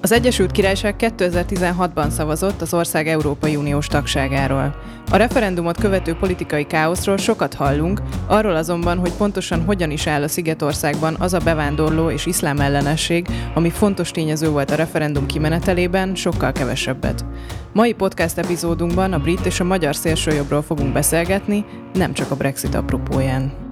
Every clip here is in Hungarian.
Az Egyesült Királyság 2016-ban szavazott az ország Európai Uniós tagságáról. A referendumot követő politikai káoszról sokat hallunk, arról azonban, hogy pontosan hogyan is áll a Szigetországban az a bevándorló és iszlám ellenesség, ami fontos tényező volt a referendum kimenetelében, sokkal kevesebbet. Mai podcast epizódunkban a brit és a magyar szélsőjobbról fogunk beszélgetni, nem csak a Brexit apropóján.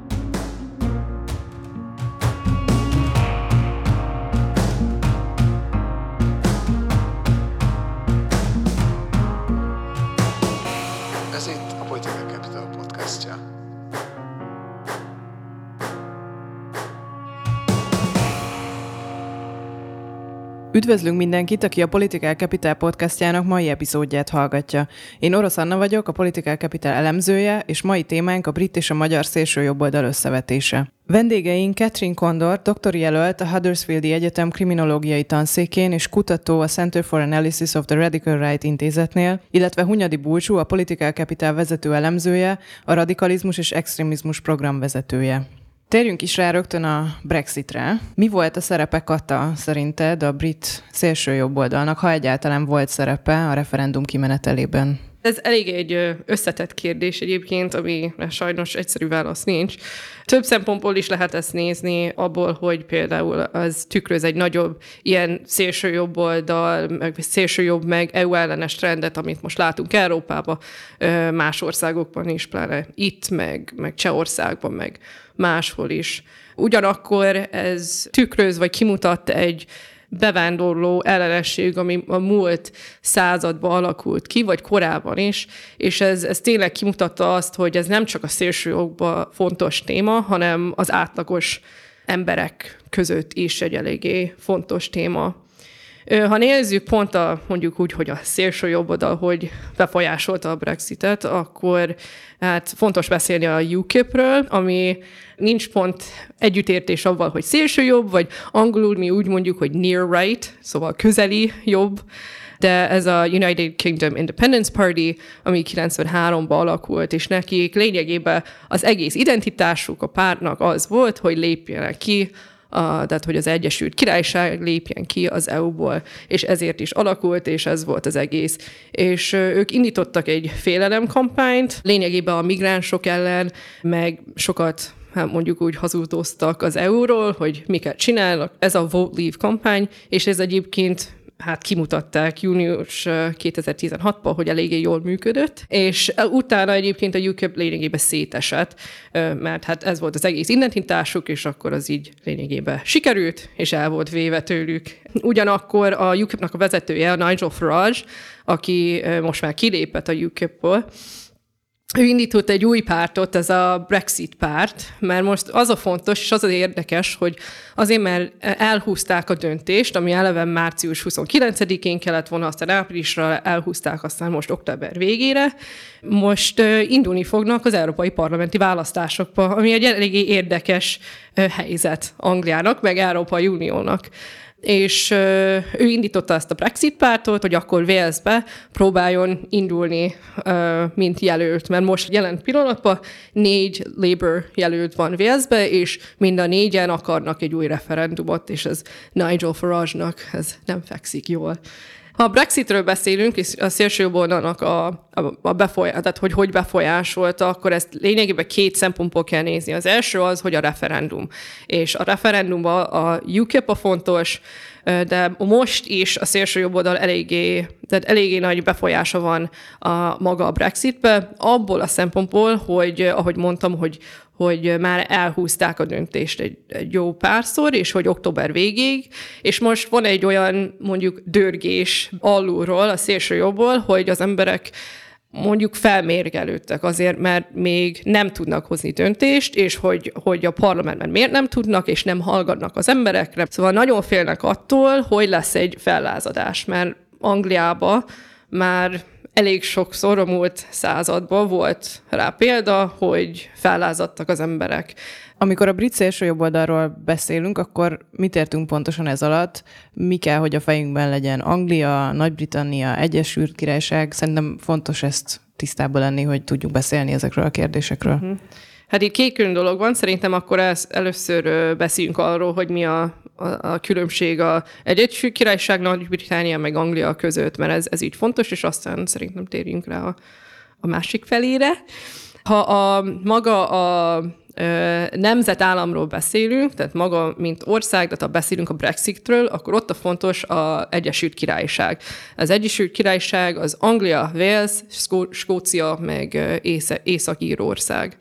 Üdvözlünk mindenkit, aki a Political Capital podcastjának mai epizódját hallgatja. Én Orosz Anna vagyok, a Political Capital elemzője, és mai témánk a brit és a magyar szélső jobboldal összevetése. Vendégeink Catherine Condor, doktori jelölt a Huddersfieldi Egyetem kriminológiai tanszékén és kutató a Center for Analysis of the Radical Right intézetnél, illetve Hunyadi Bulcsú, a Political Capital vezető elemzője, a radikalizmus és extrémizmus program vezetője. Térjünk is rá rögtön a Brexitre. Mi volt a szerepe Kata szerinted a brit szélsőjobboldalnak, ha egyáltalán volt szerepe a referendum kimenetelében? Ez elég egy összetett kérdés egyébként, ami sajnos egyszerű válasz nincs. Több szempontból is lehet ezt nézni, abból, hogy például az tükröz egy nagyobb ilyen szélső jobb oldal, meg szélső jobb, meg EU ellenes trendet, amit most látunk Európában, más országokban is, pláne itt, meg, meg Csehországban, meg máshol is. Ugyanakkor ez tükröz, vagy kimutat egy bevándorló ellenesség, ami a múlt században alakult ki, vagy korábban is, és ez, ez tényleg kimutatta azt, hogy ez nem csak a szélsőjogban fontos téma, hanem az átlagos emberek között is egy eléggé fontos téma. Ha nézzük pont a, mondjuk úgy, hogy a szélső jobb oldal, hogy befolyásolta a Brexitet, akkor hát fontos beszélni a UKIP-ről, ami nincs pont együttértés avval, hogy szélső jobb, vagy angolul mi úgy mondjuk, hogy near right, szóval közeli jobb, de ez a United Kingdom Independence Party, ami 93-ban alakult, és nekik lényegében az egész identitásuk a pártnak az volt, hogy lépjenek ki a, tehát hogy az Egyesült Királyság lépjen ki az EU-ból, és ezért is alakult, és ez volt az egész. És ők indítottak egy félelemkampányt, lényegében a migránsok ellen, meg sokat hát mondjuk úgy hazudoztak az EU-ról, hogy miket csinálnak. Ez a Vote Leave kampány, és ez egyébként hát kimutatták június 2016-ban, hogy eléggé jól működött, és utána egyébként a UKIP lényegében szétesett, mert hát ez volt az egész identitásuk, és akkor az így lényegében sikerült, és el volt véve tőlük. Ugyanakkor a UKIP-nak a vezetője, a Nigel Farage, aki most már kilépett a UKIP-ból, ő indított egy új pártot, ez a Brexit párt, mert most az a fontos, és az az érdekes, hogy azért, mert elhúzták a döntést, ami eleve március 29-én kellett volna, aztán áprilisra elhúzták, aztán most október végére. Most indulni fognak az európai parlamenti választásokba, ami egy eléggé érdekes helyzet Angliának, meg Európai Uniónak és ő indította ezt a Brexit pártot, hogy akkor Walesbe próbáljon indulni, mint jelölt, mert most jelen pillanatban négy Labour jelölt van Walesbe, és mind a négyen akarnak egy új referendumot, és ez Nigel Farage-nak ez nem fekszik jól. Ha a Brexitről beszélünk, és a szélső oldalnak a, a, a befolyás, tehát hogy hogy befolyásolta, akkor ezt lényegében két szempontból kell nézni. Az első az, hogy a referendum. És a referendumban a UKIP a fontos, de most is a szélső jobb oldal eléggé, tehát eléggé nagy befolyása van a maga a Brexitbe, abból a szempontból, hogy ahogy mondtam, hogy, hogy már elhúzták a döntést egy, egy jó párszor, és hogy október végéig, és most van egy olyan mondjuk dörgés alulról, a szélső jobbból, hogy az emberek mondjuk felmérgelődtek azért, mert még nem tudnak hozni döntést, és hogy, hogy a parlamentben miért nem tudnak, és nem hallgatnak az emberekre. Szóval nagyon félnek attól, hogy lesz egy fellázadás, mert Angliába már elég sokszor a múlt században volt rá példa, hogy fellázadtak az emberek. Amikor a brit szélsőjobboldalról beszélünk, akkor mit értünk pontosan ez alatt? Mi kell, hogy a fejünkben legyen Anglia, Nagy-Britannia, Egyesült Királyság? Szerintem fontos ezt tisztában lenni, hogy tudjuk beszélni ezekről a kérdésekről. Uh-huh. Hát itt két külön dolog van, szerintem akkor ez először beszéljünk arról, hogy mi a a, a különbség a Egyesült Királyság, Nagy-Britannia meg Anglia között, mert ez, ez így fontos, és aztán szerintem térjünk rá a, a másik felére. Ha a maga a nemzetállamról beszélünk, tehát maga, mint ország, tehát ha beszélünk a Brexitről, akkor ott a fontos az Egyesült Királyság. Az Egyesült Királyság az Anglia, Wales, Skócia, meg Észak-Írország.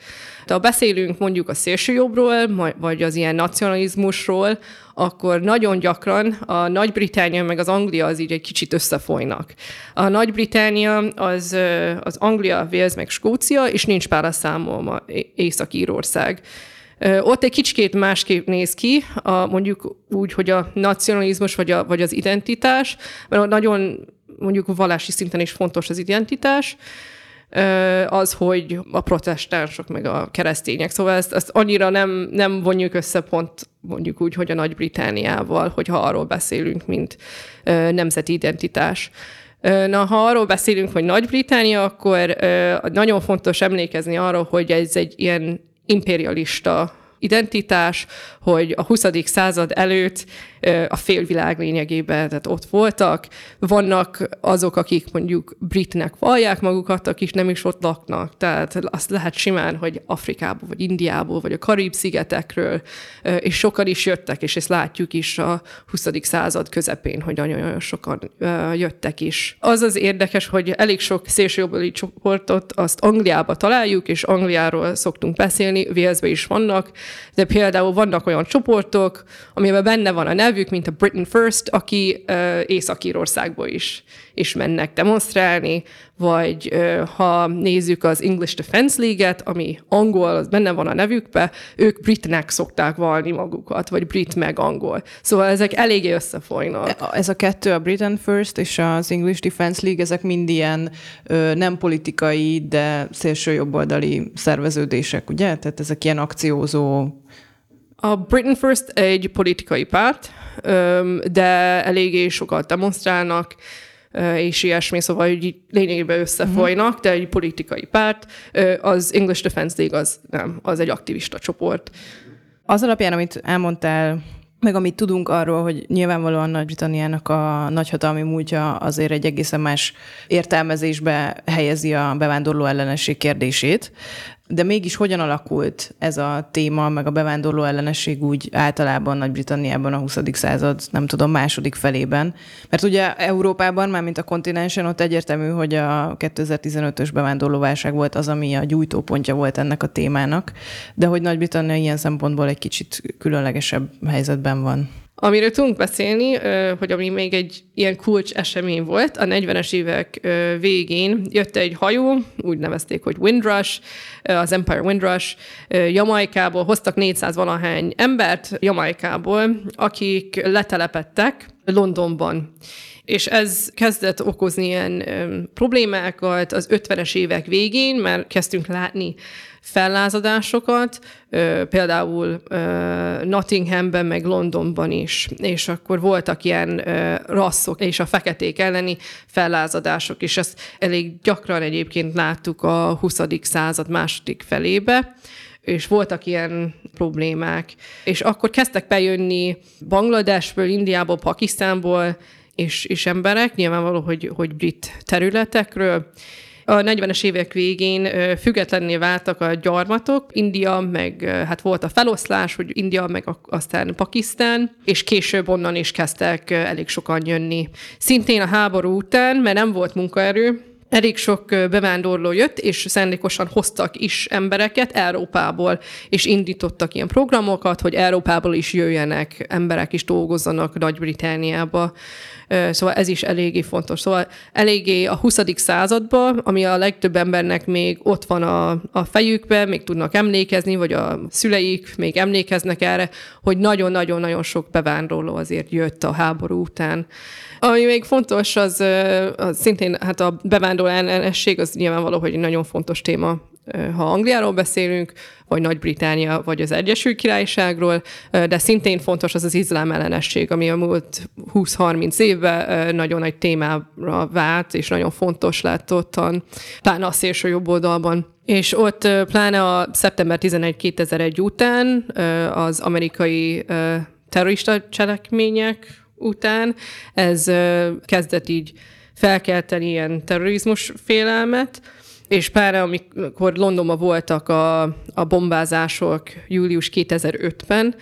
De ha beszélünk mondjuk a szélsőjobbról, vagy az ilyen nacionalizmusról, akkor nagyon gyakran a Nagy-Britannia meg az Anglia az így egy kicsit összefolynak. A Nagy-Britannia az, az Anglia, Wales meg Skócia, és nincs pára számolva Észak-Írország. Ott egy kicsikét másképp néz ki, a, mondjuk úgy, hogy a nacionalizmus vagy, a, vagy az identitás, mert nagyon mondjuk vallási szinten is fontos az identitás, az, hogy a protestánsok meg a keresztények. Szóval ezt, ezt annyira nem, nem vonjuk össze pont mondjuk úgy, hogy a Nagy-Britániával, hogyha arról beszélünk, mint nemzeti identitás. Na, ha arról beszélünk, hogy Nagy-Británia, akkor nagyon fontos emlékezni arra, hogy ez egy ilyen imperialista identitás, hogy a 20. század előtt a félvilág lényegében, tehát ott voltak. Vannak azok, akik mondjuk britnek vallják magukat, akik nem is ott laknak. Tehát azt lehet simán, hogy Afrikából, vagy Indiából, vagy a Karib-szigetekről, és sokan is jöttek, és ezt látjuk is a 20. század közepén, hogy nagyon-nagyon sokan jöttek is. Az az érdekes, hogy elég sok szélsőjobbali csoportot azt Angliába találjuk, és Angliáról szoktunk beszélni, Walesbe is vannak, de például vannak olyan csoportok, amiben benne van a nev, nevük, mint a Britain First, aki uh, Észak-Írországból is, is mennek demonstrálni, vagy uh, ha nézzük az English Defense League-et, ami angol, az benne van a nevükbe, ők britnek szokták valni magukat, vagy brit meg angol. Szóval ezek eléggé összefolynak. E, ez a kettő, a Britain First és az English Defense League, ezek mind ilyen ö, nem politikai, de szélső jobboldali szerveződések, ugye? Tehát ezek ilyen akciózó a Britain First egy politikai párt, de eléggé sokat demonstrálnak, és ilyesmi, szóval hogy lényegében összefolynak, de egy politikai párt. Az English Defense League az nem, az egy aktivista csoport. Az alapján, amit elmondtál, meg amit tudunk arról, hogy nyilvánvalóan Nagy-Britanniának a nagyhatalmi múltja azért egy egészen más értelmezésbe helyezi a bevándorló ellenesség kérdését. De mégis hogyan alakult ez a téma, meg a bevándorló ellenesség úgy általában Nagy-Britanniában a 20. század, nem tudom, második felében? Mert ugye Európában, már mint a kontinensen, ott egyértelmű, hogy a 2015-ös bevándorlóválság volt az, ami a gyújtópontja volt ennek a témának, de hogy Nagy-Britannia ilyen szempontból egy kicsit különlegesebb helyzetben van. Amiről tudunk beszélni, hogy ami még egy ilyen kulcs esemény volt, a 40-es évek végén jött egy hajó, úgy nevezték, hogy Windrush, az Empire Windrush, Jamaikából hoztak 400 valahány embert Jamaikából, akik letelepettek Londonban. És ez kezdett okozni ilyen problémákat az 50-es évek végén, mert kezdtünk látni fellázadásokat, például Nottinghamben, meg Londonban is, és akkor voltak ilyen rasszok és a feketék elleni fellázadások, és ezt elég gyakran egyébként láttuk a 20. század második felébe, és voltak ilyen problémák. És akkor kezdtek bejönni Bangladesből, Indiából, Pakisztánból, és, és emberek, nyilvánvaló, hogy, hogy brit területekről, a 40-es évek végén függetlenné váltak a gyarmatok, India, meg hát volt a feloszlás, hogy India, meg aztán Pakisztán, és később onnan is kezdtek elég sokan jönni. Szintén a háború után, mert nem volt munkaerő, elég sok bevándorló jött, és szándékosan hoztak is embereket Európából, és indítottak ilyen programokat, hogy Európából is jöjjenek emberek, is dolgozzanak Nagy-Britániába. Szóval ez is eléggé fontos. Szóval eléggé a 20. században, ami a legtöbb embernek még ott van a, a fejükben, még tudnak emlékezni, vagy a szüleik még emlékeznek erre, hogy nagyon-nagyon-nagyon sok bevándorló azért jött a háború után. Ami még fontos, az, az szintén hát a bevándorló ellenesség, az nyilvánvaló, hogy egy nagyon fontos téma ha Angliáról beszélünk, vagy Nagy-Británia, vagy az Egyesült Királyságról, de szintén fontos az az iszlám ellenesség, ami a múlt 20-30 évben nagyon nagy témára vált, és nagyon fontos lett ottan, pláne a szélső jobb oldalban. És ott pláne a szeptember 11 2001 után az amerikai terrorista cselekmények után. Ez kezdett így felkelteni ilyen terrorizmus félelmet, és pár, amikor Londonban voltak a, a bombázások július 2005-ben,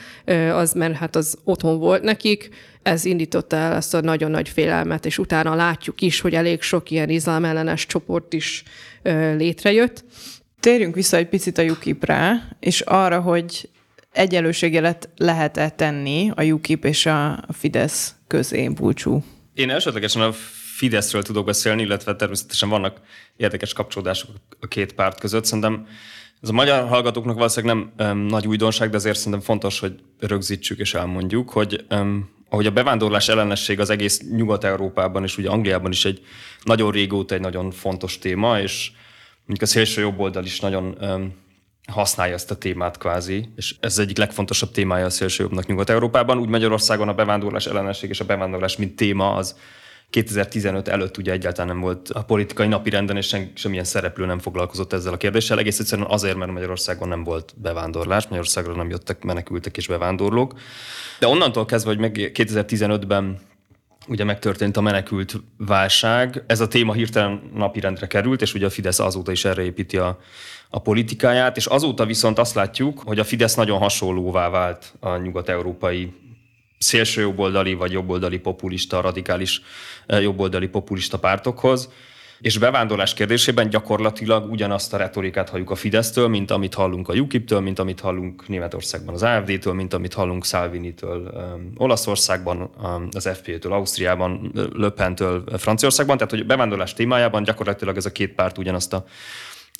az mert hát az otthon volt nekik, ez indította el ezt a nagyon nagy félelmet, és utána látjuk is, hogy elég sok ilyen izlám ellenes csoport is létrejött. Térjünk vissza egy picit a UKIP-re, és arra, hogy egyenlőségelet lehet-e tenni a UKIP és a Fidesz közé, Bulcsú? Én elsődlegesen a Fideszről tudok beszélni, illetve természetesen vannak érdekes kapcsolódások a két párt között. Szerintem ez a magyar hallgatóknak valószínűleg nem um, nagy újdonság, de azért szerintem fontos, hogy rögzítsük és elmondjuk, hogy um, ahogy a bevándorlás ellenesség az egész Nyugat-Európában és ugye Angliában is egy nagyon régóta egy nagyon fontos téma, és mondjuk a szélső jobb oldal is nagyon um, használja ezt a témát kvázi, és ez egyik legfontosabb témája a szélső jobbnak Nyugat-Európában. Úgy Magyarországon a bevándorlás ellenesség és a bevándorlás mint téma az 2015 előtt ugye egyáltalán nem volt a politikai napirenden, és sem, semmilyen szereplő nem foglalkozott ezzel a kérdéssel. Egész egyszerűen azért, mert Magyarországon nem volt bevándorlás, Magyarországra nem jöttek menekültek és bevándorlók. De onnantól kezdve, hogy meg 2015-ben ugye megtörtént a menekült válság, ez a téma hirtelen napirendre került, és ugye a Fidesz azóta is erre építi a, a politikáját, és azóta viszont azt látjuk, hogy a Fidesz nagyon hasonlóvá vált a nyugat-európai szélső jobboldali vagy jobboldali populista, radikális eh, jobboldali populista pártokhoz, és bevándorlás kérdésében gyakorlatilag ugyanazt a retorikát halljuk a Fidesztől, mint amit hallunk a UKIP-től, mint amit hallunk Németországban az AFD-től, mint amit hallunk Salvini-től um, Olaszországban, um, az FP-től Ausztriában, Le Pen-től Franciaországban. Tehát, hogy bevándorlás témájában gyakorlatilag ez a két párt ugyanazt a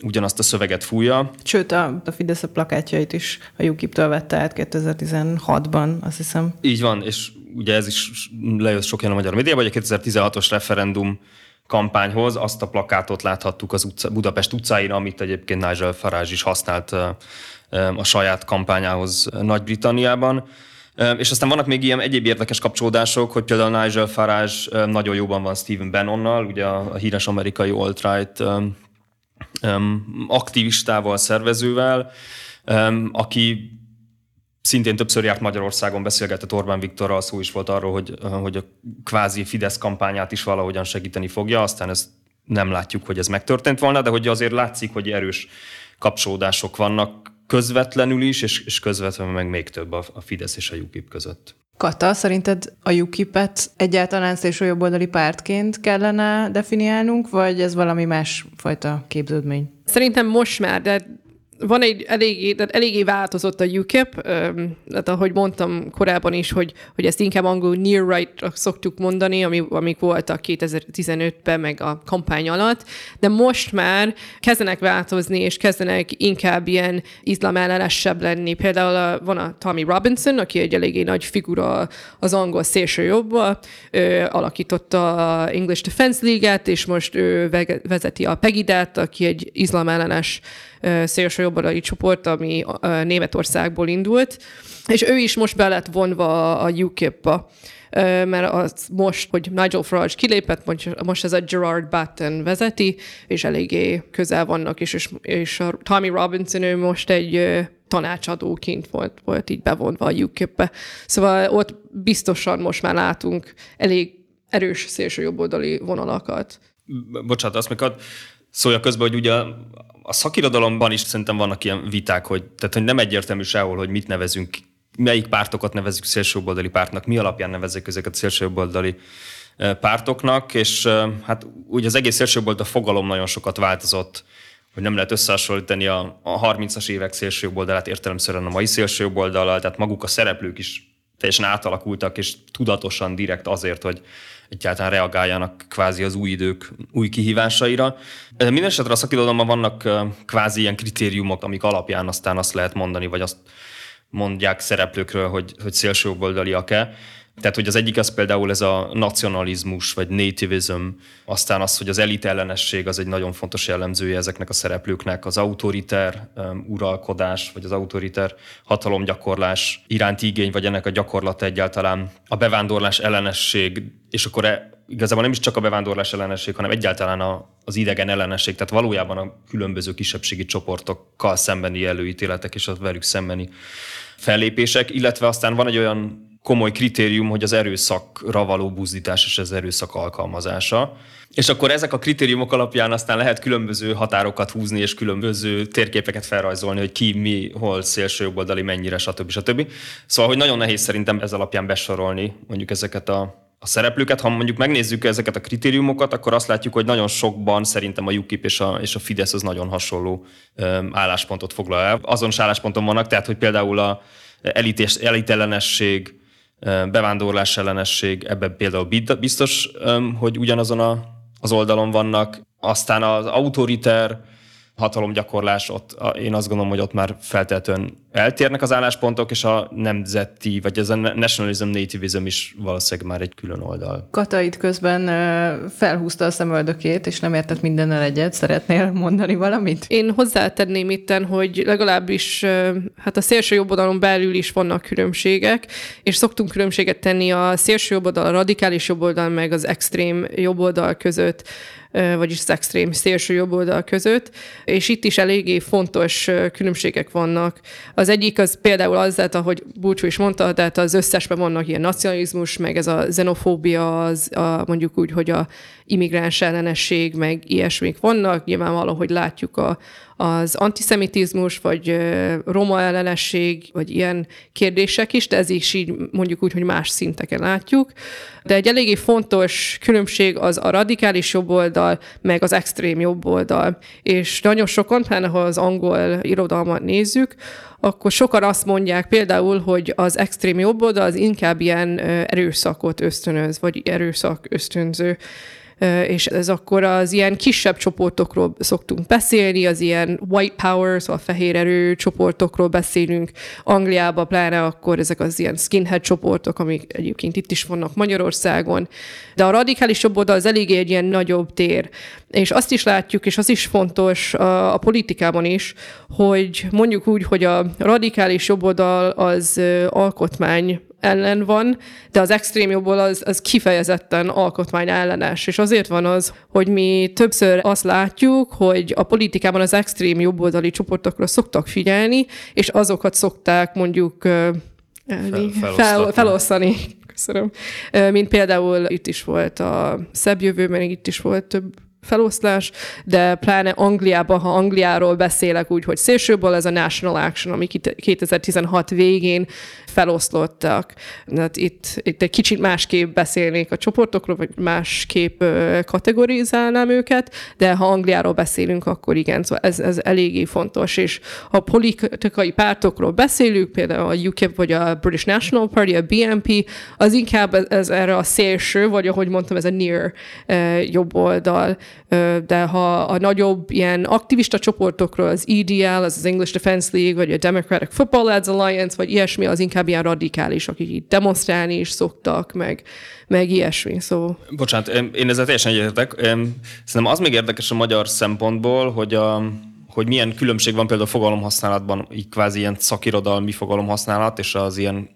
ugyanazt a szöveget fújja. Sőt, a, a Fidesz a plakátjait is a UKIP-től vette át 2016-ban, azt hiszem. Így van, és ugye ez is lejött sok a magyar médiában, hogy a 2016-os referendum kampányhoz azt a plakátot láthattuk az utca, Budapest utcáin, amit egyébként Nigel Farage is használt a saját kampányához Nagy-Britanniában. És aztán vannak még ilyen egyéb érdekes kapcsolódások, hogy például Nigel Farage nagyon jóban van Stephen Bannonnal, ugye a híres amerikai alt-right aktivistával, szervezővel, aki szintén többször járt Magyarországon, beszélgetett Orbán Viktorral, szó is volt arról, hogy, hogy a kvázi Fidesz kampányát is valahogyan segíteni fogja, aztán ezt nem látjuk, hogy ez megtörtént volna, de hogy azért látszik, hogy erős kapcsolódások vannak közvetlenül is, és, és közvetlenül meg még több a, a Fidesz és a UKIP között. Kata, szerinted a UKIP-et egyáltalán szélső jobboldali pártként kellene definiálnunk, vagy ez valami más fajta képződmény? Szerintem most már, de van egy eléggé, tehát eléggé változott a UKIP, tehát ahogy mondtam korábban is, hogy, hogy ezt inkább angol near right szoktuk mondani, ami, amik voltak 2015-ben, meg a kampány alatt, de most már kezdenek változni, és kezdenek inkább ilyen iszlám ellenesebb lenni. Például a, van a Tommy Robinson, aki egy eléggé nagy figura az angol szélső jobba, ő alakította a English Defense League-et, és most ő vezeti a Pegidet, aki egy iszlám ellenes szélső jobboldali csoport, ami Németországból indult, és ő is most be lett vonva a UKIP-ba mert az most, hogy Nigel Farage kilépett, most ez a Gerard Batten vezeti, és eléggé közel vannak, és, és, és a Tommy Robinson ő most egy tanácsadóként volt, volt így bevonva a UKIP-be. Szóval ott biztosan most már látunk elég erős szélsőjobboldali vonalakat. Bocsánat, azt még szólja közben, hogy ugye a szakirodalomban is szerintem vannak ilyen viták, hogy, tehát, hogy nem egyértelmű sehol, hogy mit nevezünk, melyik pártokat nevezünk szélsőjobboldali pártnak, mi alapján nevezzük ezeket szélsőjobboldali pártoknak, és hát úgy az egész szélsőjobboldal fogalom nagyon sokat változott, hogy nem lehet összehasonlítani a, a 30-as évek szélsőjobboldalát értelemszerűen a mai szélsőjobboldalal, tehát maguk a szereplők is teljesen átalakultak, és tudatosan direkt azért, hogy egyáltalán reagáljanak kvázi az új idők új kihívásaira. Mindenesetre a szakirodalomban vannak kvázi ilyen kritériumok, amik alapján aztán azt lehet mondani, vagy azt mondják szereplőkről, hogy, hogy szélsőjobboldaliak-e. Tehát, hogy az egyik az például ez a nacionalizmus, vagy nativism, aztán az, hogy az elit ellenesség az egy nagyon fontos jellemzője ezeknek a szereplőknek, az autoriter um, uralkodás, vagy az autoriter hatalomgyakorlás iránti igény, vagy ennek a gyakorlata egyáltalán, a bevándorlás ellenesség, és akkor e, igazából nem is csak a bevándorlás ellenesség, hanem egyáltalán a, az idegen ellenesség, tehát valójában a különböző kisebbségi csoportokkal szembeni előítéletek és a velük szembeni fellépések, illetve aztán van egy olyan komoly kritérium, hogy az erőszakra való buzdítás és az erőszak alkalmazása. És akkor ezek a kritériumok alapján aztán lehet különböző határokat húzni, és különböző térképeket felrajzolni, hogy ki, mi, hol szélső jobboldali, mennyire, stb. stb. Szóval, hogy nagyon nehéz szerintem ez alapján besorolni mondjuk ezeket a a szereplőket, ha mondjuk megnézzük ezeket a kritériumokat, akkor azt látjuk, hogy nagyon sokban szerintem a UKIP és a, és a Fidesz az nagyon hasonló álláspontot foglal el. Azonos állásponton vannak, tehát hogy például a elités, elitellenesség, bevándorlás ellenesség, ebben például biztos, hogy ugyanazon az oldalon vannak. Aztán az autoriter hatalomgyakorlás, ott én azt gondolom, hogy ott már feltétlenül eltérnek az álláspontok, és a nemzeti, vagy ez a nationalism, nativism is valószínűleg már egy külön oldal. Kata itt közben felhúzta a szemöldökét, és nem értett mindennel egyet. Szeretnél mondani valamit? Én hozzátenném itten, hogy legalábbis hát a szélső jobboldalon belül is vannak különbségek, és szoktunk különbséget tenni a szélső jobboldal, a radikális jobboldal, meg az extrém jobboldal között vagyis az extrém szélső jobboldal között, és itt is eléggé fontos különbségek vannak. Az egyik az például az, tehát ahogy Búcsú is mondta, tehát az összesben vannak ilyen nacionalizmus, meg ez a xenofóbia, az a, mondjuk úgy, hogy a immigráns ellenesség, meg ilyesmik vannak. Nyilván hogy látjuk a, az antiszemitizmus, vagy roma ellenesség, vagy ilyen kérdések is, de ez is így mondjuk úgy, hogy más szinteken látjuk. De egy eléggé fontos különbség az a radikális jobboldal, meg az extrém jobboldal. És nagyon sokan, pláne ha az angol irodalmat nézzük, akkor sokan azt mondják például, hogy az extrém jobboldal az inkább ilyen erőszakot ösztönöz, vagy erőszak ösztönző és ez akkor az ilyen kisebb csoportokról szoktunk beszélni, az ilyen white power, szóval fehér erő csoportokról beszélünk. Angliában pláne akkor ezek az ilyen skinhead csoportok, amik egyébként itt is vannak Magyarországon. De a radikális jobboldal az eléggé egy ilyen nagyobb tér. És azt is látjuk, és az is fontos a, a politikában is, hogy mondjuk úgy, hogy a radikális jobboldal az alkotmány ellen van, de az extrém jobból az, az kifejezetten alkotmány ellenes. És azért van az, hogy mi többször azt látjuk, hogy a politikában az extrém jobboldali csoportokra szoktak figyelni, és azokat szokták mondjuk fel, fel, felosztani. Köszönöm. Mint például itt is volt a szebb jövőben, itt is volt több feloszlás, de pláne Angliában, ha Angliáról beszélek úgy, hogy szélsőból ez a National Action, ami 2016 végén feloszlottak. Hát itt, itt egy kicsit másképp beszélnék a csoportokról, vagy másképp kategorizálnám őket, de ha Angliáról beszélünk, akkor igen, szóval ez, ez eléggé fontos, és ha politikai pártokról beszélünk, például a UKIP vagy a British National Party, a BNP, az inkább ez, ez erre a szélső, vagy ahogy mondtam, ez a near jobb oldal, de ha a nagyobb ilyen aktivista csoportokról, az EDL, az az English Defense League, vagy a Democratic Football Lads Alliance, vagy ilyesmi, az inkább ilyen radikális, akik így demonstrálni is szoktak, meg, meg ilyesmi. Szóval... Bocsánat, én ezzel teljesen egyetértek. Szerintem az még érdekes a magyar szempontból, hogy a, hogy milyen különbség van például a fogalomhasználatban, így kvázi ilyen szakirodalmi fogalomhasználat, és az ilyen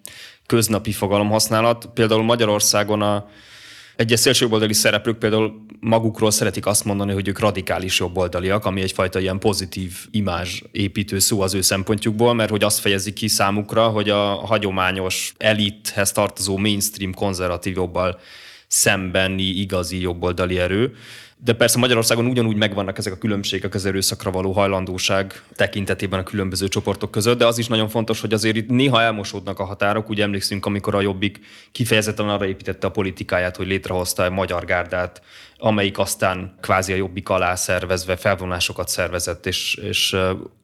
köznapi fogalomhasználat. Például Magyarországon a, egyes szélsőjobboldali szereplők például magukról szeretik azt mondani, hogy ők radikális jobboldaliak, ami egyfajta ilyen pozitív imázs építő szó az ő szempontjukból, mert hogy azt fejezi ki számukra, hogy a hagyományos elithez tartozó mainstream konzervatív jobbal szembeni igazi jobboldali erő. De persze Magyarországon ugyanúgy megvannak ezek a különbségek az erőszakra való hajlandóság tekintetében a különböző csoportok között, de az is nagyon fontos, hogy azért itt néha elmosódnak a határok. Úgy emlékszünk, amikor a Jobbik kifejezetten arra építette a politikáját, hogy létrehozta a magyar gárdát, amelyik aztán kvázi a Jobbik alá szervezve felvonásokat szervezett, és, és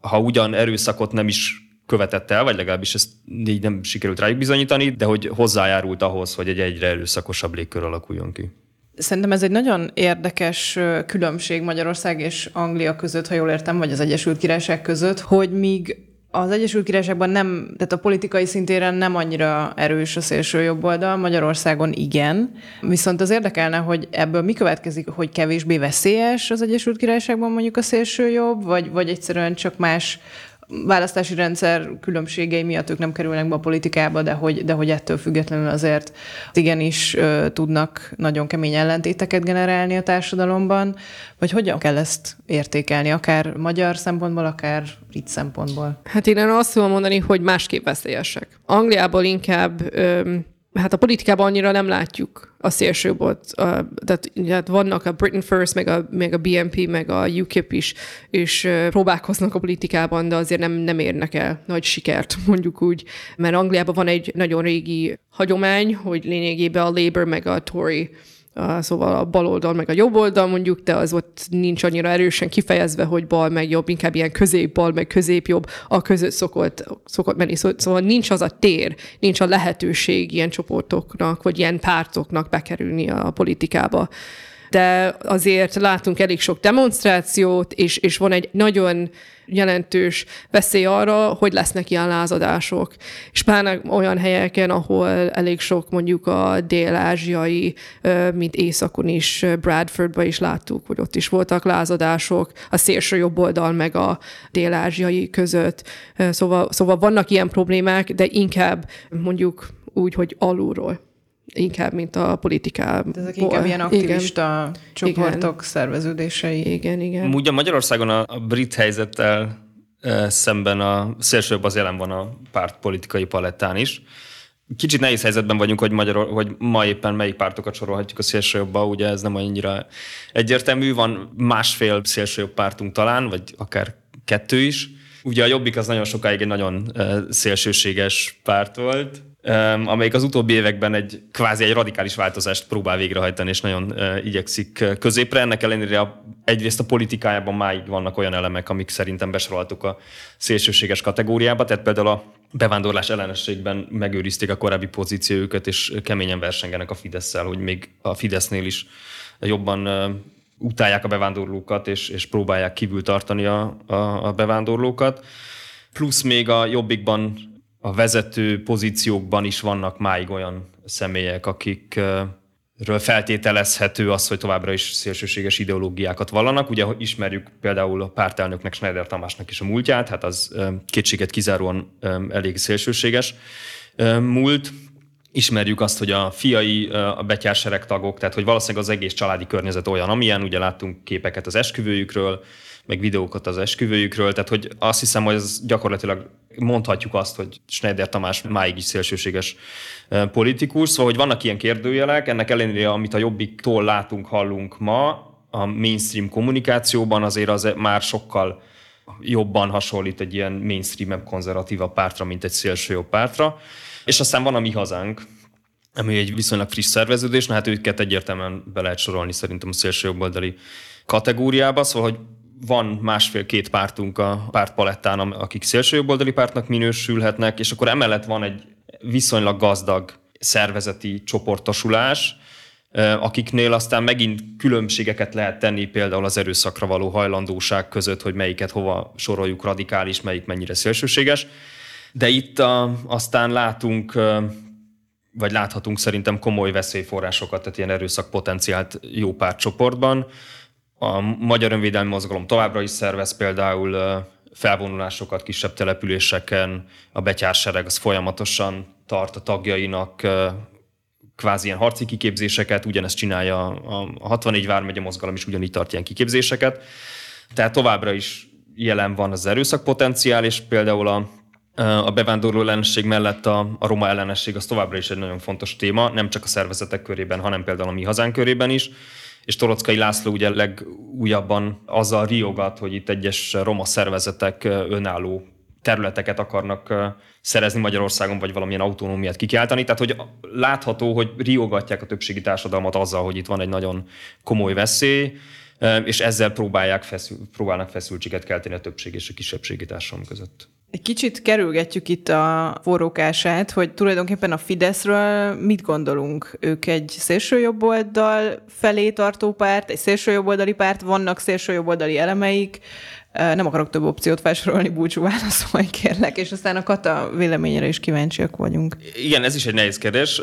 ha ugyan erőszakot nem is követett el, vagy legalábbis ezt így nem sikerült rájuk bizonyítani, de hogy hozzájárult ahhoz, hogy egy egyre erőszakosabb légkör alakuljon ki. Szerintem ez egy nagyon érdekes különbség Magyarország és Anglia között, ha jól értem, vagy az Egyesült Királyság között, hogy míg az Egyesült Királyságban nem, tehát a politikai szintéren nem annyira erős a szélső jobb oldal, Magyarországon igen. Viszont az érdekelne, hogy ebből mi következik, hogy kevésbé veszélyes az Egyesült Királyságban mondjuk a szélső jobb, vagy, vagy egyszerűen csak más választási rendszer különbségei miatt ők nem kerülnek be a politikába, de hogy, de hogy ettől függetlenül azért igenis ö, tudnak nagyon kemény ellentéteket generálni a társadalomban, vagy hogyan kell ezt értékelni, akár magyar szempontból, akár brit szempontból? Hát én azt tudom mondani, hogy másképp veszélyesek. Angliából inkább ö, hát a politikában annyira nem látjuk a szélsőbot. Tehát, tehát vannak a Britain First, meg a, meg a BNP, meg a UKIP is, és próbálkoznak a politikában, de azért nem, nem érnek el nagy sikert, mondjuk úgy. Mert Angliában van egy nagyon régi hagyomány, hogy lényegében a Labour meg a Tory szóval a bal oldal meg a jobb oldal mondjuk, de az ott nincs annyira erősen kifejezve, hogy bal meg jobb, inkább ilyen közép-bal meg közép-jobb, a között szokott, szokott menni. Szóval nincs az a tér, nincs a lehetőség ilyen csoportoknak, vagy ilyen pártoknak bekerülni a politikába de azért látunk elég sok demonstrációt, és, és van egy nagyon jelentős veszély arra, hogy lesznek ilyen lázadások. És pláne olyan helyeken, ahol elég sok mondjuk a dél-ázsiai, mint északon is, Bradfordban is láttuk, hogy ott is voltak lázadások, a szélső jobb oldal meg a dél-ázsiai között. Szóval, szóval vannak ilyen problémák, de inkább mondjuk úgy, hogy alulról inkább, mint a politikából. De ezek inkább ilyen aktivista igen. csoportok, igen. szerveződései. Igen, igen. Ugye Magyarországon a, a brit helyzettel e, szemben a szélsőbb az jelen van a párt politikai palettán is. Kicsit nehéz helyzetben vagyunk, hogy, magyar, hogy ma éppen melyik pártokat sorolhatjuk a szélsőjobbba, ugye ez nem annyira egyértelmű, van másfél szélsőjobb pártunk talán, vagy akár kettő is. Ugye a Jobbik az nagyon sokáig egy nagyon szélsőséges párt volt, amelyik az utóbbi években egy kvázi egy radikális változást próbál végrehajtani, és nagyon igyekszik középre. Ennek ellenére a, egyrészt a politikájában máig vannak olyan elemek, amik szerintem besoroltuk a szélsőséges kategóriába, tehát például a bevándorlás ellenességben megőrizték a korábbi pozíciójukat, és keményen versengenek a fidesz hogy még a Fidesznél is jobban utálják a bevándorlókat, és, és próbálják kívül tartani a, a, a bevándorlókat. Plusz még a Jobbikban a vezető pozíciókban is vannak máig olyan személyek, akikről feltételezhető az, hogy továbbra is szélsőséges ideológiákat vallanak. Ugye ismerjük például a pártelnöknek, Schneider Tamásnak is a múltját, hát az kétséget kizáróan elég szélsőséges múlt. Ismerjük azt, hogy a fiai a betyársereg tagok, tehát hogy valószínűleg az egész családi környezet olyan, amilyen, ugye láttunk képeket az esküvőjükről, meg videókat az esküvőjükről, tehát hogy azt hiszem, hogy ez gyakorlatilag mondhatjuk azt, hogy Schneider Tamás máig is szélsőséges politikus, szóval hogy vannak ilyen kérdőjelek, ennek ellenére, amit a Jobbiktól látunk, hallunk ma, a mainstream kommunikációban azért az már sokkal jobban hasonlít egy ilyen mainstream konzervatíva pártra, mint egy szélső jobb pártra. És aztán van a mi hazánk, ami egy viszonylag friss szerveződés, na hát őket egyértelműen be lehet sorolni szerintem a szélső kategóriába, szóval hogy van másfél-két pártunk a pártpalettán, akik szélsőjobboldali pártnak minősülhetnek, és akkor emellett van egy viszonylag gazdag szervezeti csoportosulás, akiknél aztán megint különbségeket lehet tenni például az erőszakra való hajlandóság között, hogy melyiket hova soroljuk radikális, melyik mennyire szélsőséges. De itt a, aztán látunk, vagy láthatunk szerintem komoly veszélyforrásokat, tehát ilyen erőszakpotenciált jó pár csoportban. A Magyar Önvédelmi Mozgalom továbbra is szervez például felvonulásokat kisebb településeken, a betyársereg az folyamatosan tart a tagjainak kvázi ilyen harci kiképzéseket, ugyanezt csinálja a 64 vármegye mozgalom is ugyanígy tart ilyen kiképzéseket. Tehát továbbra is jelen van az erőszakpotenciál, és például a, a bevándorló ellenesség mellett a, a roma ellenesség az továbbra is egy nagyon fontos téma, nem csak a szervezetek körében, hanem például a mi hazánk körében is és Torockai László ugye legújabban azzal riogat, hogy itt egyes roma szervezetek önálló területeket akarnak szerezni Magyarországon, vagy valamilyen autonómiát kikiáltani. Tehát, hogy látható, hogy riogatják a többségi társadalmat azzal, hogy itt van egy nagyon komoly veszély, és ezzel próbálják feszül, próbálnak feszültséget kelteni a többség és a kisebbségi társadalom között. Egy kicsit kerülgetjük itt a forrókását, hogy tulajdonképpen a Fideszről mit gondolunk? Ők egy szélsőjobboldal felé tartó párt, egy szélsőjobboldali párt, vannak szélsőjobboldali elemeik, nem akarok több opciót felsorolni, búcsú válaszolj kérlek, és aztán a Kata véleményére is kíváncsiak vagyunk. Igen, ez is egy nehéz kérdés,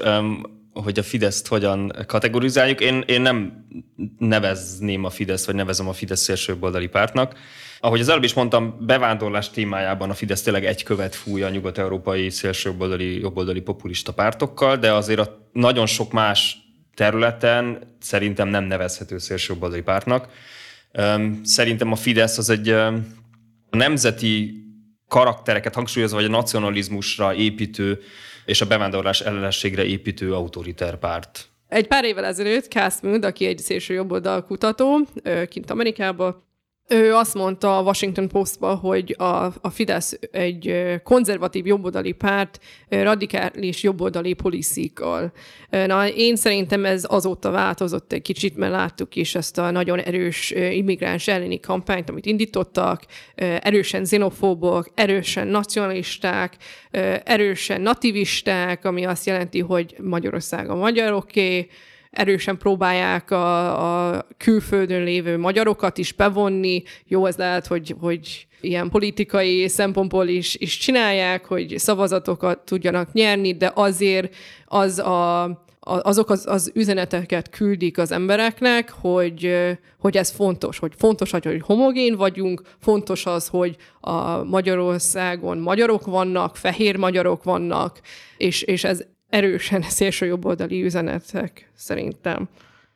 hogy a Fideszt hogyan kategorizáljuk. Én, én nem nevezném a Fideszt, vagy nevezem a Fidesz szélsőjobboldali pártnak. Ahogy az előbb is mondtam, bevándorlás témájában a Fidesz tényleg egy követ fúj a nyugat-európai szélsőjobboldali, jobboldali populista pártokkal, de azért a nagyon sok más területen szerintem nem nevezhető szélsőjobboldali pártnak. Szerintem a Fidesz az egy nemzeti karaktereket hangsúlyozva, vagy a nacionalizmusra építő és a bevándorlás ellenességre építő autoriter párt. Egy pár évvel ezelőtt Cass Mood, aki egy szélső jobboldal kutató, kint Amerikában, ő azt mondta a Washington Postba, hogy a, a Fidesz egy konzervatív jobboldali párt radikális jobboldali policykkal. Na, én szerintem ez azóta változott egy kicsit, mert láttuk is ezt a nagyon erős immigráns elleni kampányt, amit indítottak, erősen xenofóbok, erősen nacionalisták, erősen nativisták, ami azt jelenti, hogy Magyarország a magyaroké, erősen próbálják a, a külföldön lévő magyarokat is bevonni. Jó, ez lehet, hogy, hogy ilyen politikai szempontból is, is csinálják, hogy szavazatokat tudjanak nyerni, de azért az a, azok az, az üzeneteket küldik az embereknek, hogy, hogy ez fontos, hogy fontos, hogy homogén vagyunk, fontos az, hogy a Magyarországon magyarok vannak, fehér magyarok vannak, és, és ez erősen jobboldali üzenetek szerintem.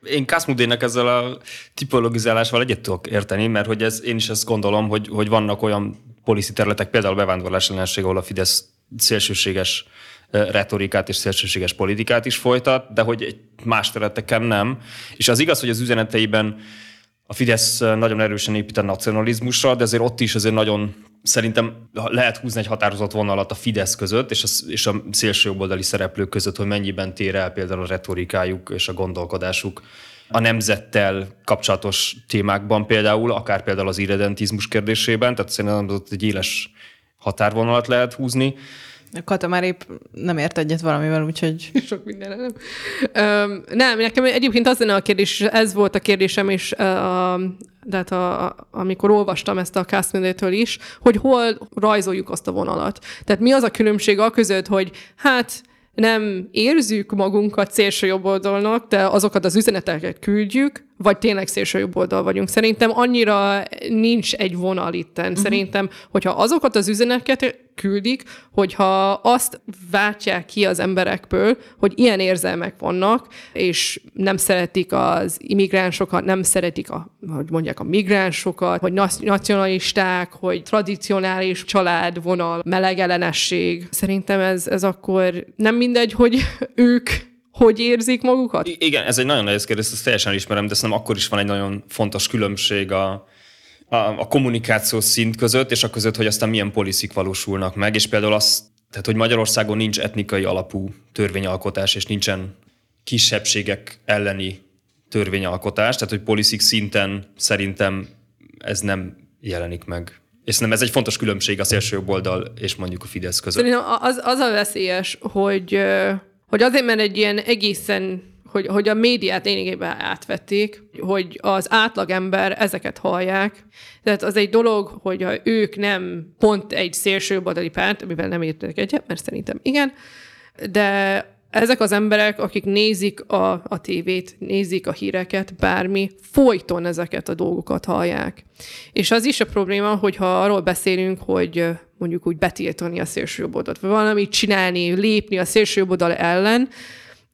Én Kaszmudének ezzel a tipologizálásval egyet tudok érteni, mert hogy ez, én is ezt gondolom, hogy, hogy vannak olyan policy területek, például bevándorlás ellenség, ahol a Fidesz szélsőséges retorikát és szélsőséges politikát is folytat, de hogy más területeken nem. És az igaz, hogy az üzeneteiben a Fidesz nagyon erősen épít a nacionalizmusra, de azért ott is azért nagyon szerintem lehet húzni egy határozott vonalat a Fidesz között és a, és a szélső jobboldali szereplők között, hogy mennyiben tér el például a retorikájuk és a gondolkodásuk a nemzettel kapcsolatos témákban például, akár például az irredentizmus kérdésében, tehát szerintem ott egy éles határvonalat lehet húzni. Kata már épp nem ért egyet valamivel, úgyhogy... Sok minden nem. Nem, nekem egyébként az lenne a kérdés, ez volt a kérdésem is a, de hát a, a, amikor olvastam ezt a Casimir-től is, hogy hol rajzoljuk azt a vonalat. Tehát mi az a különbség a között, hogy hát nem érzük magunkat szélső jobb oldalnak, de azokat az üzeneteket küldjük, vagy tényleg szélső jobb oldal vagyunk. Szerintem annyira nincs egy vonal itten. Uh-huh. Szerintem, hogyha azokat az üzeneteket küldik, hogyha azt váltják ki az emberekből, hogy ilyen érzelmek vannak, és nem szeretik az immigránsokat, nem szeretik, a, hogy mondják, a migránsokat, hogy nacionalisták, hogy tradicionális családvonal, melegellenesség. Szerintem ez, ez akkor nem mindegy, hogy ők hogy érzik magukat? I- igen, ez egy nagyon nehéz kérdés, ezt teljesen ismerem, de szerintem akkor is van egy nagyon fontos különbség a, a, a kommunikáció szint között, és a között, hogy aztán milyen poliszik valósulnak meg, és például az, tehát hogy Magyarországon nincs etnikai alapú törvényalkotás, és nincsen kisebbségek elleni törvényalkotás, tehát hogy poliszik szinten szerintem ez nem jelenik meg. És nem ez egy fontos különbség a szélső oldal és mondjuk a Fidesz között. Szerintem az, az a veszélyes, hogy hogy azért, mert egy ilyen egészen, hogy, hogy a médiát lényegében átvették, hogy az átlagember ezeket hallják. Tehát az egy dolog, hogy ők nem pont egy szélsőbadali párt, amivel nem értek egyet, mert szerintem igen, de ezek az emberek, akik nézik a, a tévét, nézik a híreket, bármi, folyton ezeket a dolgokat hallják. És az is a probléma, hogyha arról beszélünk, hogy mondjuk úgy betiltani a szélsőjobbodot, vagy valamit csinálni, lépni a szélsőjobbodal ellen,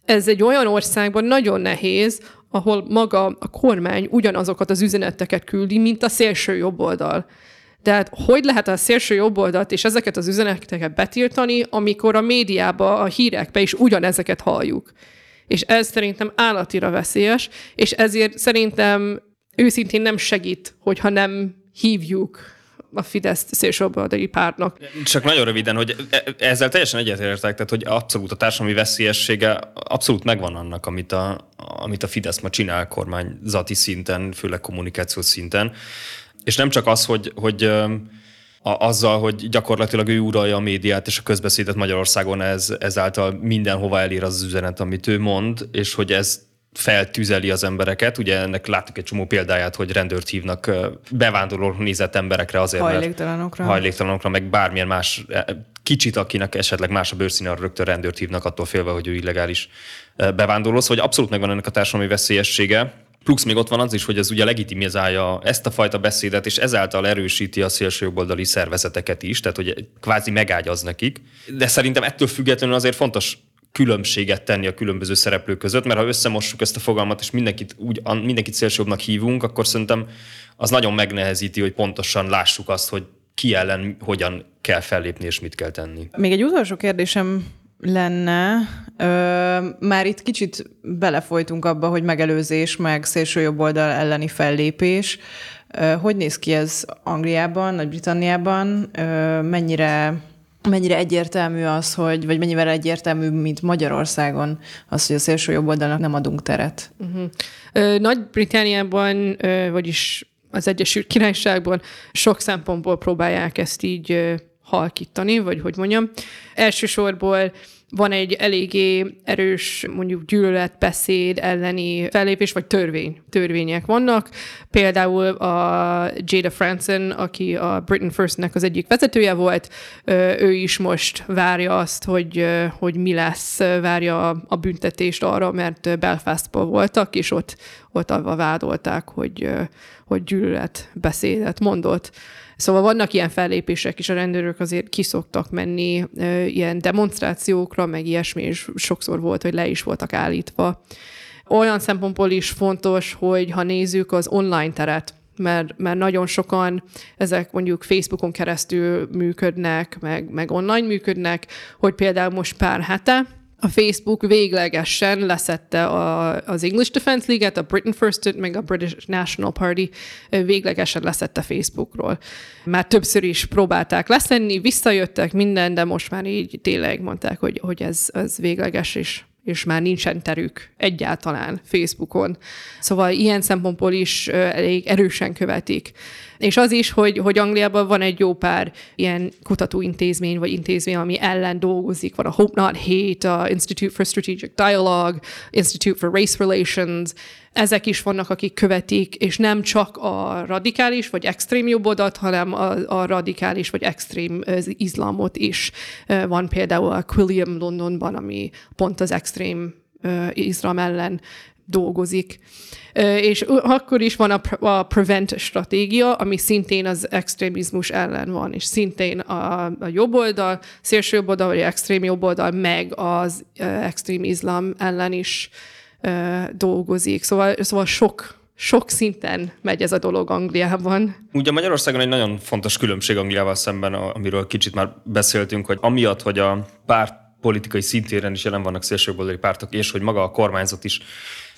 ez egy olyan országban nagyon nehéz, ahol maga a kormány ugyanazokat az üzeneteket küldi, mint a szélső jobboldal. Tehát hogy lehet a szélső jobboldalt és ezeket az üzeneteket betiltani, amikor a médiába, a hírekbe is ugyanezeket halljuk. És ez szerintem állatira veszélyes, és ezért szerintem őszintén nem segít, hogyha nem hívjuk a Fidesz szélsőbaldai pártnak. Csak nagyon röviden, hogy e- ezzel teljesen egyetértek, tehát hogy abszolút a társadalmi veszélyessége abszolút megvan annak, amit a, amit a Fidesz ma csinál kormányzati szinten, főleg kommunikációs szinten. És nem csak az, hogy, hogy a, azzal, hogy gyakorlatilag ő uralja a médiát és a közbeszédet Magyarországon ez, ezáltal mindenhova elér az üzenet, amit ő mond, és hogy ez feltüzeli az embereket. Ugye ennek láttuk egy csomó példáját, hogy rendőrt hívnak bevándorló nézett emberekre azért, hajléktalanokra. mert hajléktalanokra, meg bármilyen más e, kicsit, akinek esetleg más a bőrszíne, arra rögtön rendőrt hívnak attól félve, hogy ő illegális bevándorló. Szóval abszolút megvan ennek a társadalmi veszélyessége. Plusz még ott van az is, hogy ez ugye legitimizálja ezt a fajta beszédet, és ezáltal erősíti a szélsőjobboldali szervezeteket is, tehát hogy kvázi megágyaz nekik. De szerintem ettől függetlenül azért fontos különbséget tenni a különböző szereplők között, mert ha összemossuk ezt a fogalmat, és mindenkit, úgy, mindenkit szélsőjobbnak hívunk, akkor szerintem az nagyon megnehezíti, hogy pontosan lássuk azt, hogy ki ellen hogyan kell fellépni és mit kell tenni. Még egy utolsó kérdésem lenne, ö, már itt kicsit belefolytunk abba, hogy megelőzés, meg szélső jobb oldal elleni fellépés. Ö, hogy néz ki ez Angliában, Nagy-Britanniában? Ö, mennyire mennyire egyértelmű az, hogy, vagy mennyivel egyértelmű, mint Magyarországon az, hogy a szélső jobb oldalnak nem adunk teret? Uh-huh. Nagy-Britániában, vagyis az Egyesült Királyságban sok szempontból próbálják ezt így halkítani, vagy hogy mondjam. Elsősorból van egy eléggé erős mondjuk gyűlöletbeszéd elleni fellépés, vagy törvény. Törvények vannak. Például a Jada Franson, aki a Britain First-nek az egyik vezetője volt, ő is most várja azt, hogy, hogy mi lesz, várja a büntetést arra, mert Belfastban voltak, és ott, ott avval vádolták, hogy, hogy gyűlöletbeszédet mondott. Szóval vannak ilyen fellépések is, a rendőrök azért kiszoktak menni ilyen demonstrációkra, meg ilyesmi, és sokszor volt, hogy le is voltak állítva. Olyan szempontból is fontos, hogy ha nézzük az online teret, mert, mert nagyon sokan ezek mondjuk Facebookon keresztül működnek, meg, meg online működnek, hogy például most pár hete a Facebook véglegesen leszette a, az English Defense League-et, a Britain First-et, meg a British National Party véglegesen leszette Facebookról. Már többször is próbálták leszenni, visszajöttek minden, de most már így tényleg mondták, hogy, hogy ez, ez végleges, és és már nincsen terük egyáltalán Facebookon. Szóval ilyen szempontból is elég erősen követik. És az is, hogy, hogy Angliában van egy jó pár ilyen kutatóintézmény, vagy intézmény, ami ellen dolgozik. Van a Hope Not Hate, a Institute for Strategic Dialogue, Institute for Race Relations, ezek is vannak, akik követik, és nem csak a radikális vagy extrém jobbodat, hanem a, a radikális vagy extrém izlamot is. Van például a Quilliam Londonban, ami pont az extrém izlam ellen dolgozik. És akkor is van a, a prevent stratégia, ami szintén az extrémizmus ellen van, és szintén a, a jobb oldal, szélső jobb oldal, vagy extrém jobb oldal, meg az extrém izlam ellen is dolgozik. Szóval, szóval sok sok szinten megy ez a dolog Angliában. Ugye Magyarországon egy nagyon fontos különbség Angliával szemben, amiről kicsit már beszéltünk, hogy amiatt, hogy a párt politikai szintéren is jelen vannak szélsőjobboldali pártok, és hogy maga a kormányzat is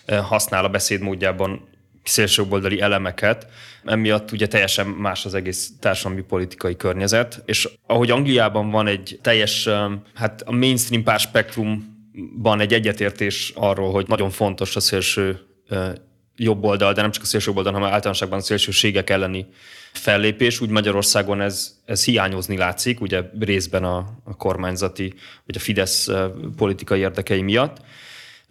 használ a beszédmódjában szélsőjobboldali elemeket, emiatt ugye teljesen más az egész társadalmi politikai környezet, és ahogy Angliában van egy teljes, hát a mainstream párspektrum van egy egyetértés arról, hogy nagyon fontos a szélső jobb oldal, de nem csak a szélső oldal, hanem általánosságban a szélsőségek elleni fellépés. Úgy Magyarországon ez, ez hiányozni látszik, ugye részben a, a kormányzati, vagy a Fidesz politikai érdekei miatt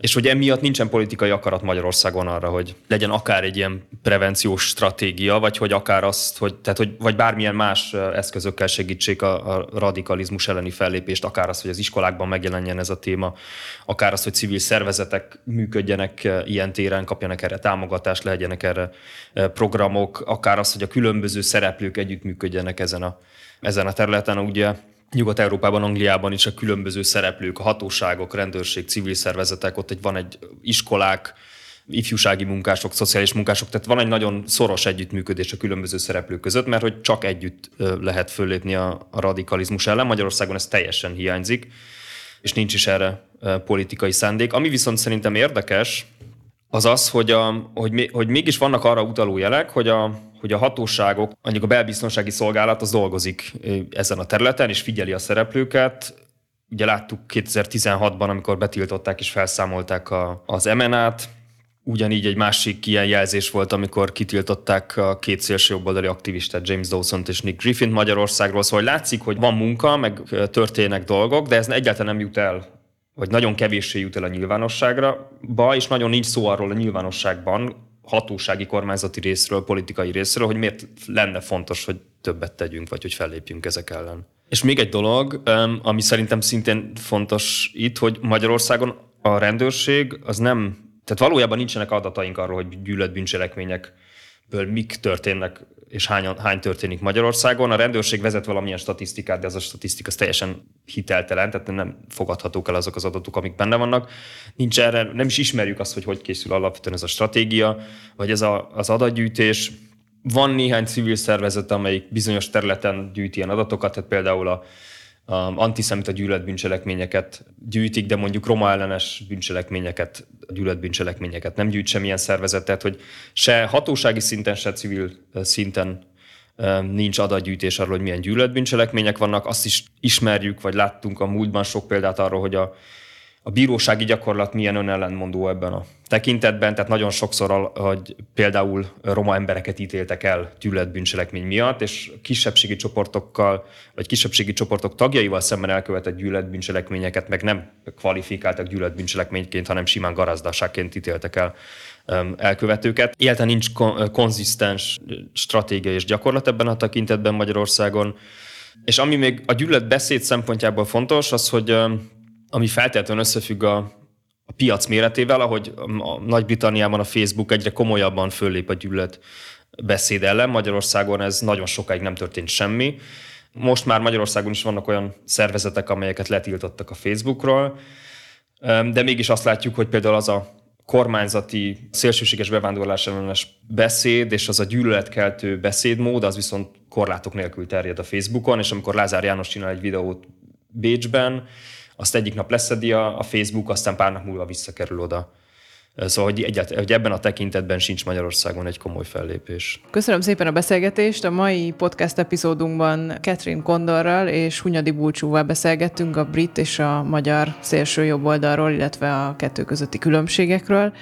és hogy emiatt nincsen politikai akarat Magyarországon arra, hogy legyen akár egy ilyen prevenciós stratégia, vagy hogy akár azt, hogy, tehát hogy, vagy bármilyen más eszközökkel segítsék a, a radikalizmus elleni fellépést, akár az, hogy az iskolákban megjelenjen ez a téma, akár az, hogy civil szervezetek működjenek ilyen téren, kapjanak erre támogatást, legyenek erre programok, akár az, hogy a különböző szereplők együttműködjenek ezen a, ezen a területen. Ugye Nyugat-Európában, Angliában is a különböző szereplők, a hatóságok, rendőrség, civil szervezetek, ott egy, van egy iskolák, ifjúsági munkások, szociális munkások, tehát van egy nagyon szoros együttműködés a különböző szereplők között, mert hogy csak együtt lehet föllépni a, a radikalizmus ellen. Magyarországon ez teljesen hiányzik, és nincs is erre politikai szándék. Ami viszont szerintem érdekes, az az, hogy, a, hogy, hogy mégis vannak arra utaló jelek, hogy a, hogy a hatóságok, mondjuk a belbiztonsági szolgálat az dolgozik ezen a területen, és figyeli a szereplőket. Ugye láttuk 2016-ban, amikor betiltották és felszámolták a, az MNA-t, Ugyanígy egy másik ilyen jelzés volt, amikor kitiltották a két szélsőjobboldali aktivistát, James Dawson és Nick Griffin Magyarországról. Szóval látszik, hogy van munka, meg történnek dolgok, de ez egyáltalán nem jut el vagy nagyon kevéssé jut el a nyilvánosságra, ba, és nagyon nincs szó arról a nyilvánosságban, hatósági kormányzati részről, politikai részről, hogy miért lenne fontos, hogy többet tegyünk, vagy hogy fellépjünk ezek ellen. És még egy dolog, ami szerintem szintén fontos itt, hogy Magyarországon a rendőrség az nem, tehát valójában nincsenek adataink arról, hogy gyűlöletbűncselekményekből mik történnek és hány, hány történik Magyarországon. A rendőrség vezet valamilyen statisztikát, de ez a statisztika az teljesen hiteltelen, tehát nem fogadhatók el azok az adatok, amik benne vannak. Nincs erre, nem is ismerjük azt, hogy hogy készül alapvetően ez a stratégia, vagy ez a, az adatgyűjtés. van néhány civil szervezet, amelyik bizonyos területen gyűjti ilyen adatokat, tehát például a, a antiszemita gyűlöletbűncselekményeket gyűjtik, de mondjuk roma ellenes bűncselekményeket, gyűlöletbűncselekményeket nem gyűjt semmilyen szervezet, tehát hogy se hatósági szinten, se civil szinten nincs adatgyűjtés arról, hogy milyen gyűlöletbűncselekmények vannak. Azt is ismerjük, vagy láttunk a múltban sok példát arról, hogy a, a bírósági gyakorlat milyen önellenmondó ebben a tekintetben, tehát nagyon sokszor, hogy például roma embereket ítéltek el gyűlöletbűncselekmény miatt, és kisebbségi csoportokkal, vagy kisebbségi csoportok tagjaival szemben elkövetett gyűlöletbűncselekményeket meg nem kvalifikáltak gyűlöletbűncselekményként, hanem simán garazdaságként ítéltek el elkövetőket. Egyáltalán nincs konzisztens stratégia és gyakorlat ebben a tekintetben Magyarországon. És ami még a gyűlöletbeszéd szempontjából fontos, az, hogy ami feltétlenül összefügg a, a piac méretével, ahogy a Nagy-Britanniában a Facebook egyre komolyabban föllép a gyűlölet beszéd ellen. Magyarországon ez nagyon sokáig nem történt semmi. Most már Magyarországon is vannak olyan szervezetek, amelyeket letiltottak a Facebookról, de mégis azt látjuk, hogy például az a kormányzati szélsőséges bevándorlás ellenes beszéd és az a gyűlöletkeltő beszédmód, az viszont korlátok nélkül terjed a Facebookon, és amikor Lázár János csinál egy videót Bécsben, azt egyik nap leszedi a, a Facebook, aztán pár nap múlva visszakerül oda. Szóval, hogy, egyet, hogy ebben a tekintetben sincs Magyarországon egy komoly fellépés. Köszönöm szépen a beszélgetést. A mai podcast epizódunkban Catherine Kondorral és Hunyadi Bulcsúval beszélgettünk a brit és a magyar szélső jobb oldalról, illetve a kettő közötti különbségekről.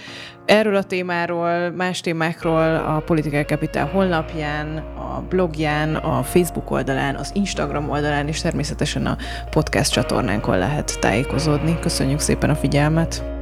Erről a témáról, más témákról a Political Capital honlapján, a blogján, a Facebook oldalán, az Instagram oldalán és természetesen a podcast csatornánkon lehet tájékozódni. Köszönjük szépen a figyelmet!